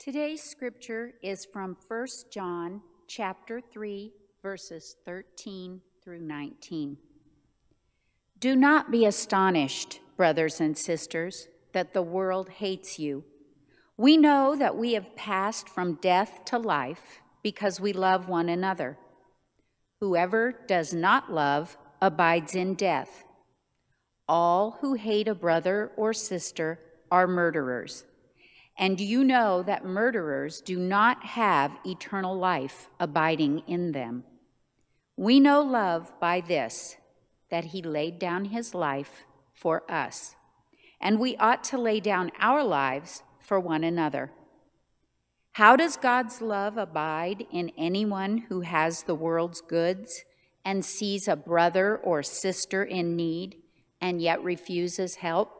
Today's scripture is from 1 John chapter 3 verses 13 through 19. Do not be astonished, brothers and sisters, that the world hates you. We know that we have passed from death to life because we love one another. Whoever does not love abides in death. All who hate a brother or sister are murderers. And you know that murderers do not have eternal life abiding in them. We know love by this, that he laid down his life for us, and we ought to lay down our lives for one another. How does God's love abide in anyone who has the world's goods and sees a brother or sister in need and yet refuses help?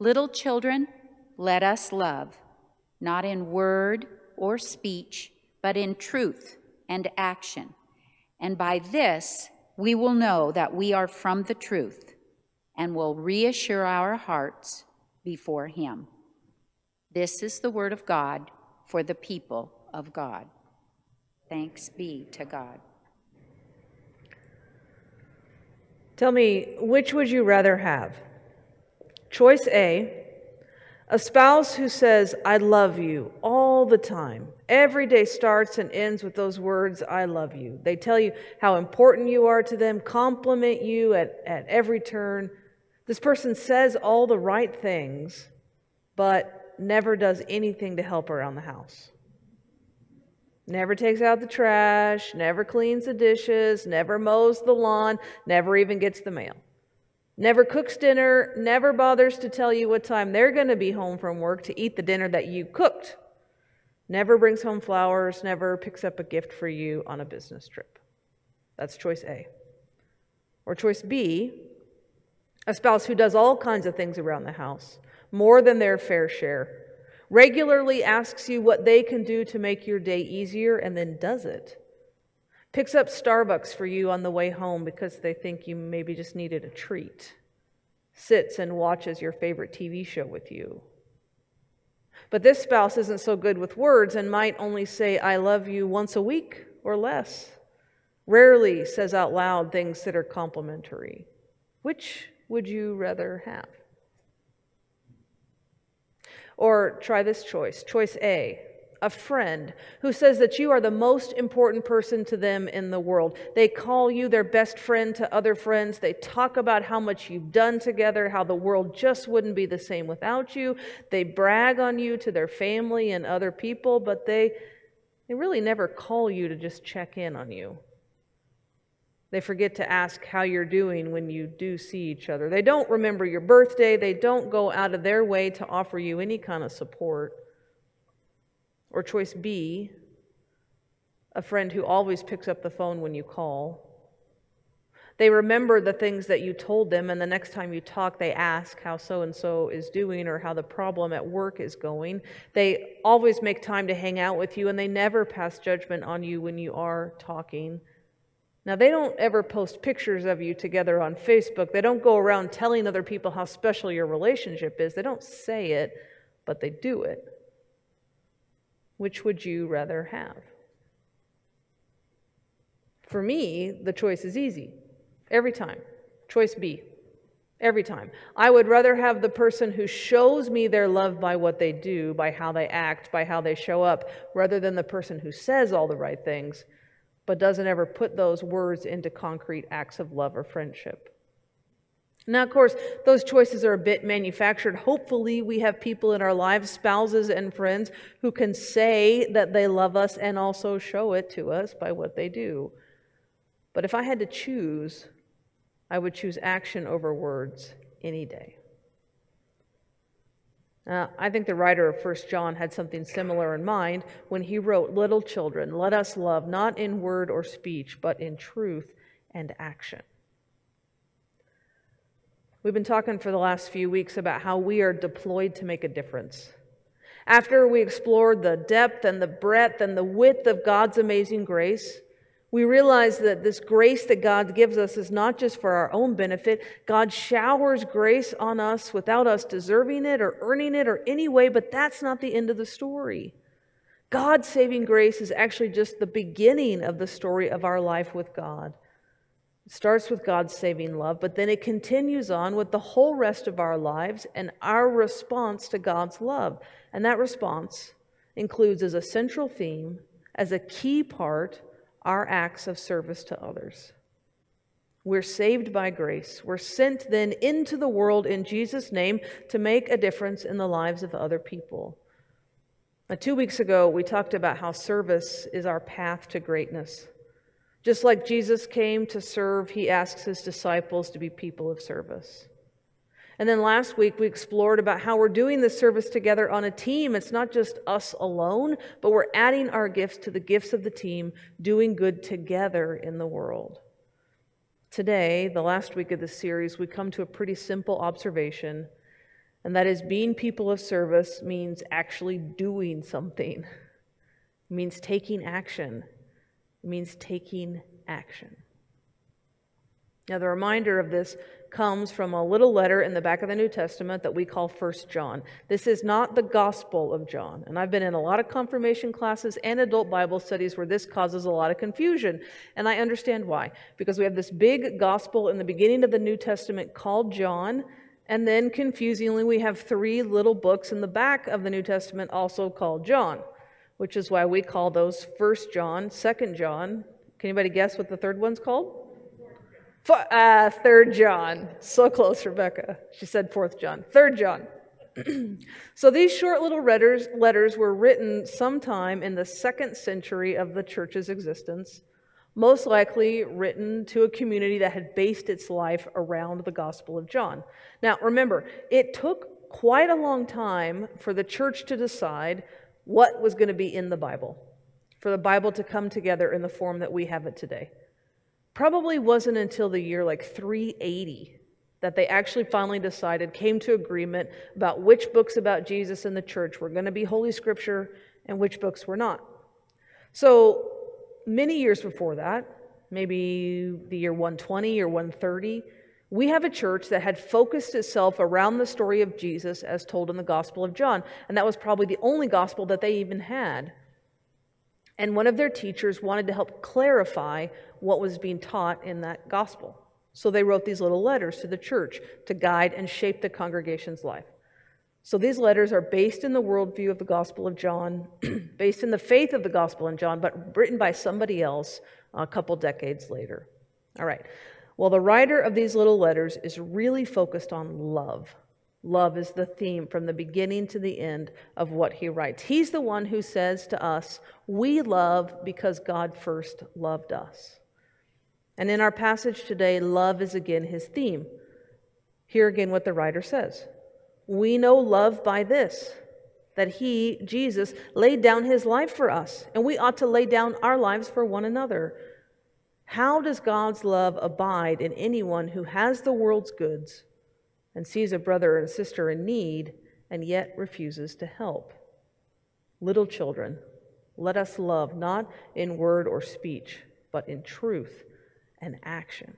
Little children, let us love, not in word or speech, but in truth and action. And by this, we will know that we are from the truth and will reassure our hearts before Him. This is the word of God for the people of God. Thanks be to God. Tell me, which would you rather have? Choice A a spouse who says, I love you all the time. Every day starts and ends with those words, I love you. They tell you how important you are to them, compliment you at, at every turn. This person says all the right things, but never does anything to help around the house. Never takes out the trash, never cleans the dishes, never mows the lawn, never even gets the mail never cooks dinner, never bothers to tell you what time they're going to be home from work to eat the dinner that you cooked, never brings home flowers, never picks up a gift for you on a business trip. That's choice A. Or choice B, a spouse who does all kinds of things around the house, more than their fair share, regularly asks you what they can do to make your day easier and then does it picks up Starbucks for you on the way home because they think you maybe just needed a treat, sits and watches your favorite TV show with you. But this spouse isn't so good with words and might only say, I love you once a week or less. Rarely says out loud things that are complimentary. Which would you rather have? Or try this choice. Choice A a friend who says that you are the most important person to them in the world. They call you their best friend to other friends. They talk about how much you've done together, how the world just wouldn't be the same without you. They brag on you to their family and other people, but they, they really never call you to just check in on you. They forget to ask how you're doing when you do see each other. They don't remember your birthday. They don't go out of their way to offer you any kind of support. Or choice B, a friend who always picks up the phone when you call. They remember the things that you told them, and the next time you talk, they ask how so and so is doing or how the problem at work is going. They always make time to hang out with you, and they never pass judgment on you when you are talking. Now, they don't ever post pictures of you together on Facebook. They don't go around telling other people how special your relationship is. They don't say it, but they do it. Which would you rather have? For me, the choice is easy. Every time. Choice B. Every time. I would rather have the person who shows me their love by what they do, by how they act, by how they show up, rather than the person who says all the right things, but doesn't ever put those words into concrete acts of love or friendship. Now, of course, those choices are a bit manufactured. Hopefully, we have people in our lives, spouses and friends, who can say that they love us and also show it to us by what they do. But if I had to choose, I would choose action over words any day. Now, I think the writer of 1 John had something similar in mind when he wrote, Little children, let us love not in word or speech, but in truth and action. We've been talking for the last few weeks about how we are deployed to make a difference. After we explored the depth and the breadth and the width of God's amazing grace, We realize that this grace that God gives us is not just for our own benefit. God showers grace on us without us deserving it or earning it or any way, but that's not the end of the story. God's saving grace is actually just the beginning of the story of our life with God. Starts with God's saving love, but then it continues on with the whole rest of our lives and our response to God's love. And that response includes as a central theme, as a key part, our acts of service to others. We're saved by grace. We're sent then into the world in Jesus' name to make a difference in the lives of other people. Now, two weeks ago, we talked about how service is our path to greatness. Just like Jesus came to serve, he asks his disciples to be people of service. And then last week, we explored about how we're doing this service together on a team. It's not just us alone, but we're adding our gifts to the gifts of the team, doing good together in the world. Today, the last week of this series, we come to a pretty simple observation, and that is being people of service means actually doing something, it means taking action, it means taking action. Now, the reminder of this comes from a little letter in the back of the New Testament that we call First John. This is not the Gospel of John. And I've been in a lot of confirmation classes and adult Bible studies where this causes a lot of confusion. And I understand why. Because we have this big gospel in the beginning of the New Testament called John. And then, confusingly, we have three little books in the back of the New Testament also called John, which is why we call those First John, Second John. Can anybody guess what the third one's called? Uh, third John. So close, Rebecca. She said fourth John. Third John. so these short little letters, letters were written sometime in the second century of the church's existence, most likely written to a community that had based its life around the Gospel of John. Now, remember, it took quite a long time for the church to decide what was going to be in the Bible, for the Bible to come together in the form that we have it today probably wasn't until the year like 380 that they actually finally decided, came to agreement about which books about Jesus and the church were going to be Holy Scripture and which books were not. So many years before that, maybe the year 120 or 130, we have a church that had focused itself around the story of Jesus as told in the Gospel of John. And that was probably the only gospel that they even had. And one of their teachers wanted to help clarify what was being taught in that gospel. So they wrote these little letters to the church to guide and shape the congregation's life. So these letters are based in the worldview of the Gospel of John, based in the faith of the Gospel in John, but written by somebody else a couple decades later. All right. Well, the writer of these little letters is really focused on love. Love is the theme from the beginning to the end of what he writes. He's the one who says to us, We love because God first loved us. And in our passage today, love is again his theme. Here again, what the writer says We know love by this, that he, Jesus, laid down his life for us, and we ought to lay down our lives for one another. How does God's love abide in anyone who has the world's goods and sees a brother and sister in need and yet refuses to help? Little children, let us love not in word or speech, but in truth and action.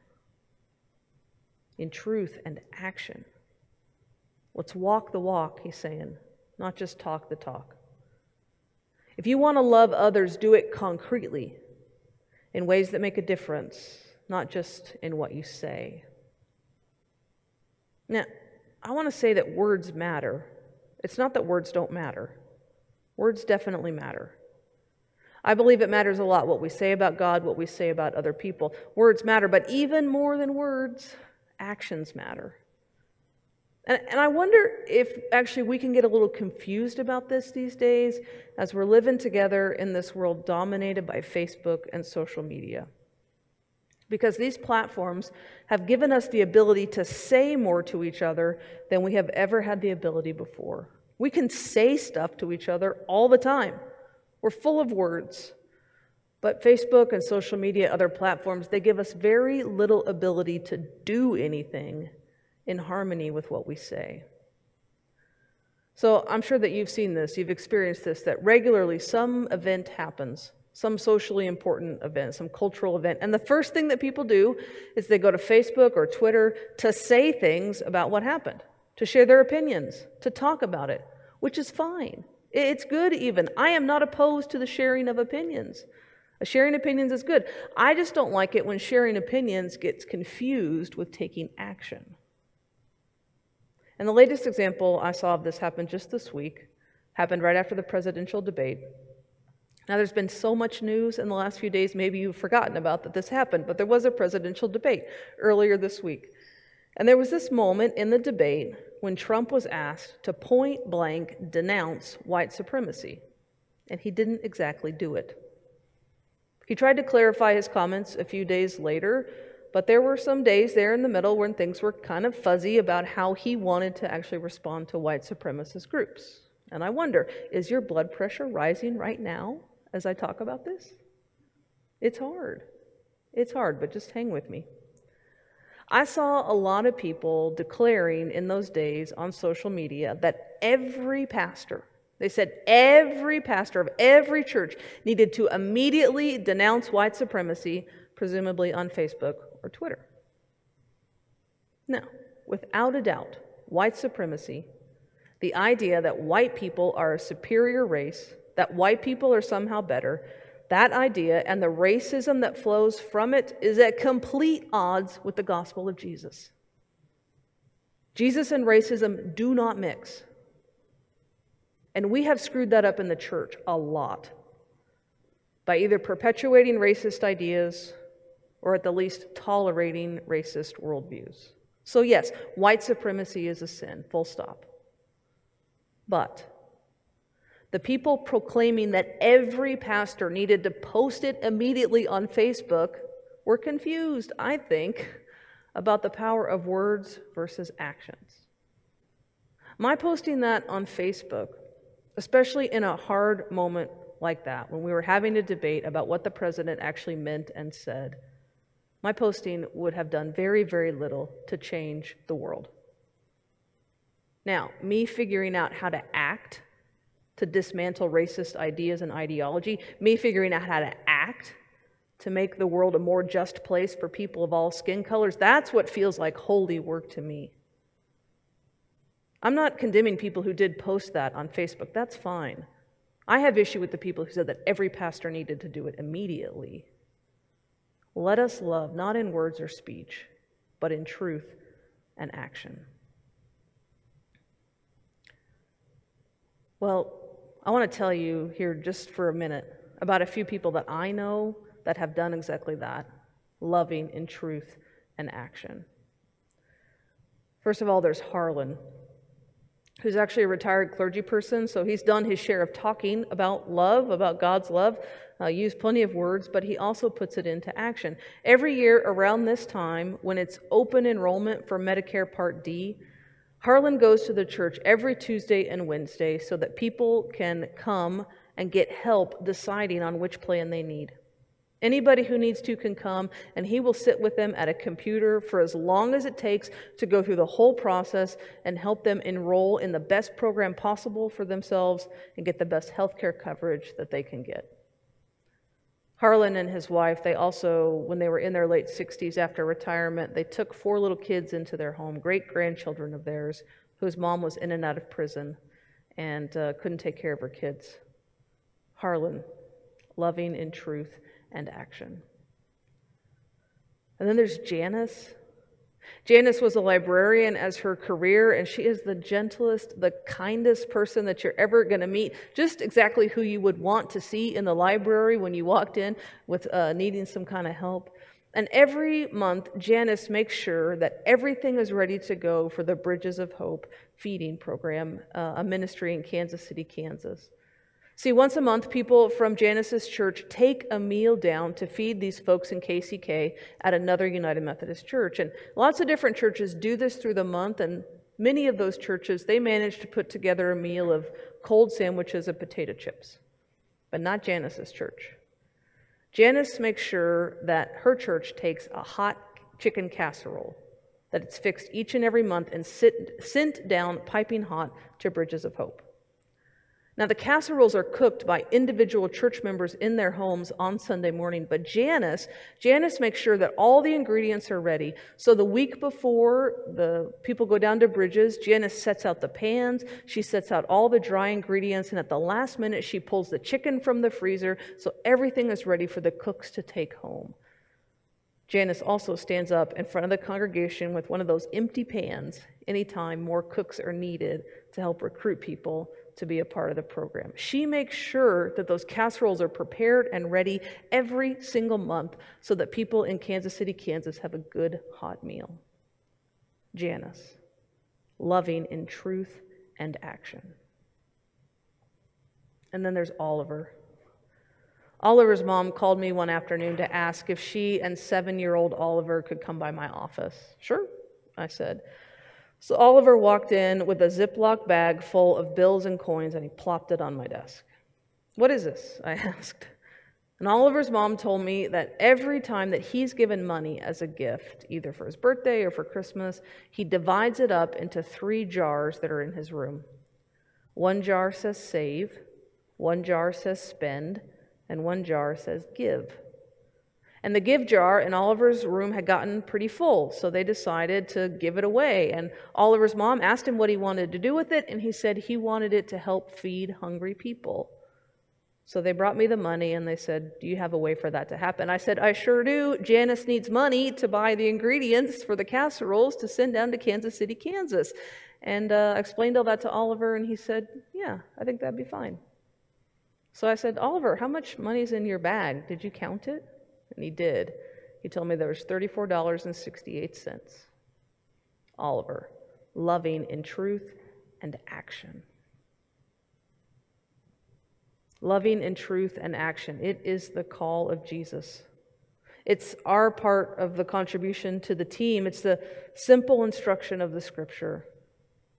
In truth and action. Let's walk the walk, he's saying, not just talk the talk. If you want to love others, do it concretely in ways that make a difference, not just in what you say. Now, I want to say that words matter. It's not that words don't matter, words definitely matter. I believe it matters a lot what we say about God, what we say about other people. Words matter, but even more than words, actions matter. And, and, I wonder if actually we can get a little confused about this these days as we're living together in this world dominated by Facebook and social media. Because these platforms have given us the ability to say more to each other than we have ever had the ability before. We can say stuff to each other all the time. We're full of words. But Facebook and social media, other platforms, they give us very little ability to do anything in harmony with what we say. So I'm sure that you've seen this, you've experienced this, that regularly some event happens, some socially important event, some cultural event. And the first thing that people do is they go to Facebook or Twitter to say things about what happened, to share their opinions, to talk about it, which is fine. It's good, even. I am not opposed to the sharing of opinions. Sharing opinions is good. I just don't like it when sharing opinions gets confused with taking action. And the latest example I saw of this happen just this week happened right after the presidential debate. Now, there's been so much news in the last few days, maybe you've forgotten about that this happened, but there was a presidential debate earlier this week. And there was this moment in the debate when Trump was asked to point blank denounce white supremacy, and he didn't exactly do it. He tried to clarify his comments a few days later, but there were some days there in the middle when things were kind of fuzzy about how he wanted to actually respond to white supremacist groups. And I wonder is your blood pressure rising right now? as I talk about this? It's hard. It's hard, but just hang with me. I saw a lot of people declaring in those days on social media that every pastor, they said every pastor of every church needed to immediately denounce white supremacy, presumably on Facebook or Twitter. Now, without a doubt, white supremacy, the idea that white people are a superior race, that white people are somehow better, that idea and the racism that flows from it is at complete odds with the gospel of Jesus. Jesus and racism do not mix. And we have screwed that up in the church a lot by either perpetuating racist ideas or at the least tolerating racist worldviews. So, yes, white supremacy is a sin, full stop. But the people proclaiming that every pastor needed to post it immediately on Facebook were confused, I think, about the power of words versus actions. My posting that on Facebook, especially in a hard moment like that, when we were having a debate about what the president actually meant and said, my posting would have done very, very little to change the world. Now, me figuring out how to act to dismantle racist ideas and ideology, me figuring out how to act to make the world a more just place for people of all skin colors, that's what feels like holy work to me. I'm not condemning people who did post that on Facebook. That's fine. I have issue with the people who said that every pastor needed to do it immediately. Let us love, not in words or speech, but in truth and action. Well, I want to tell you here just for a minute about a few people that I know that have done exactly that loving in truth and action. First of all, there's Harlan, who's actually a retired clergy person, so he's done his share of talking about love, about God's love, uh, used plenty of words, but he also puts it into action. Every year around this time, when it's open enrollment for Medicare Part D, Harlan goes to the church every Tuesday and Wednesday so that people can come and get help deciding on which plan they need. Anybody who needs to can come, and he will sit with them at a computer for as long as it takes to go through the whole process and help them enroll in the best program possible for themselves and get the best health care coverage that they can get. Harlan and his wife, they also, when they were in their late 60s after retirement, they took four little kids into their home, great grandchildren of theirs, whose mom was in and out of prison and uh, couldn't take care of her kids. Harlan, loving in truth and action. And then there's Janice. Janice was a librarian as her career, and she is the gentlest, the kindest person that you're ever going to meet. Just exactly who you would want to see in the library when you walked in with uh, needing some kind of help. And every month, Janice makes sure that everything is ready to go for the Bridges of Hope feeding program, uh, a ministry in Kansas City, Kansas. See, once a month, people from Janice's church take a meal down to feed these folks in KCK at another United Methodist church. And lots of different churches do this through the month, and many of those churches, they manage to put together a meal of cold sandwiches and potato chips. But not Janice's church. Janice makes sure that her church takes a hot chicken casserole, that it's fixed each and every month and sit, sent down piping hot to Bridges of Hope. Now, the casseroles are cooked by individual church members in their homes on Sunday morning, but Janice, Janice makes sure that all the ingredients are ready. So the week before the people go down to Bridges, Janice sets out the pans, she sets out all the dry ingredients, and at the last minute, she pulls the chicken from the freezer so everything is ready for the cooks to take home. Janice also stands up in front of the congregation with one of those empty pans anytime more cooks are needed to help recruit people to be a part of the program. She makes sure that those casseroles are prepared and ready every single month so that people in Kansas City, Kansas have a good hot meal. Janice, loving in truth and action. And then there's Oliver. Oliver's mom called me one afternoon to ask if she and seven year old Oliver could come by my office. Sure, I said. So Oliver walked in with a Ziploc bag full of bills and coins and he plopped it on my desk. What is this? I asked. And Oliver's mom told me that every time that he's given money as a gift, either for his birthday or for Christmas, he divides it up into three jars that are in his room. One jar says save, one jar says spend, and one jar says give. And the give jar in Oliver's room had gotten pretty full, so they decided to give it away. And Oliver's mom asked him what he wanted to do with it, and he said he wanted it to help feed hungry people. So they brought me the money and they said, Do you have a way for that to happen? I said, I sure do. Janice needs money to buy the ingredients for the casseroles to send down to Kansas City, Kansas. And uh, explained all that to Oliver, and he said, Yeah, I think that'd be fine. So I said, Oliver, how much money's in your bag? Did you count it? And he did. He told me there was $34.68. Oliver, loving in truth and action. Loving in truth and action. It is the call of Jesus. It's our part of the contribution to the team. It's the simple instruction of the scripture.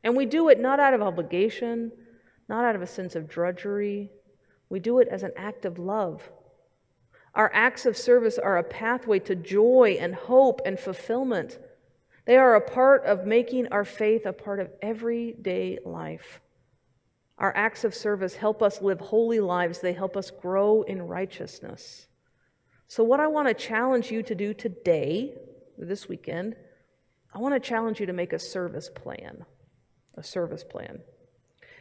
And we do it not out of obligation, not out of a sense of drudgery. We do it as an act of love our acts of service are a pathway to joy and hope and fulfillment. They are a part of making our faith a part of everyday life. Our acts of service help us live holy lives, they help us grow in righteousness. So, what I want to challenge you to do today, this weekend, I want to challenge you to make a service plan. A service plan.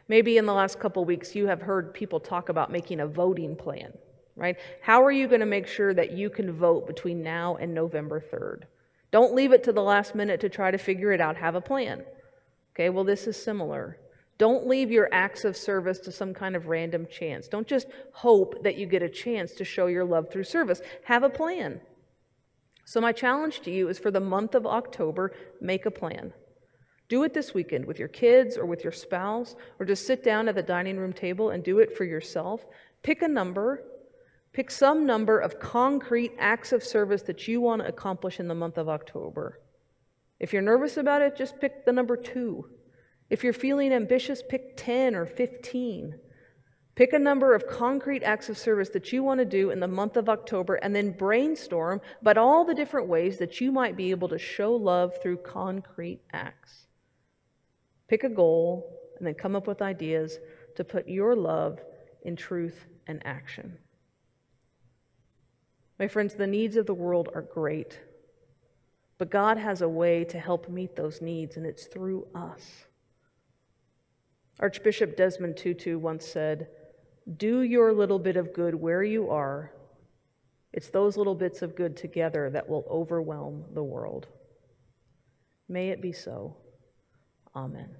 Maybe in the last couple weeks, you have heard people talk about making a voting plan right? How are you going to make sure that you can vote between now and November 3rd? Don't leave it to the last minute to try to figure it out. Have a plan. Okay, well, this is similar. Don't leave your acts of service to some kind of random chance. Don't just hope that you get a chance to show your love through service. Have a plan. So, my challenge to you is for the month of October, make a plan. Do it this weekend with your kids or with your spouse, or just sit down at the dining room table and do it for yourself. Pick a number Pick some number of concrete acts of service that you want to accomplish in the month of October. If you're nervous about it, just pick the number two. If you're feeling ambitious, pick 10 or 15. Pick a number of concrete acts of service that you want to do in the month of October and then brainstorm about all the different ways that you might be able to show love through concrete acts. Pick a goal and then come up with ideas to put your love in truth and action. My friends, the needs of the world are great, but God has a way to help meet those needs, and it's through us. Archbishop Desmond Tutu once said, Do your little bit of good where you are. It's those little bits of good together that will overwhelm the world. May it be so. Amen.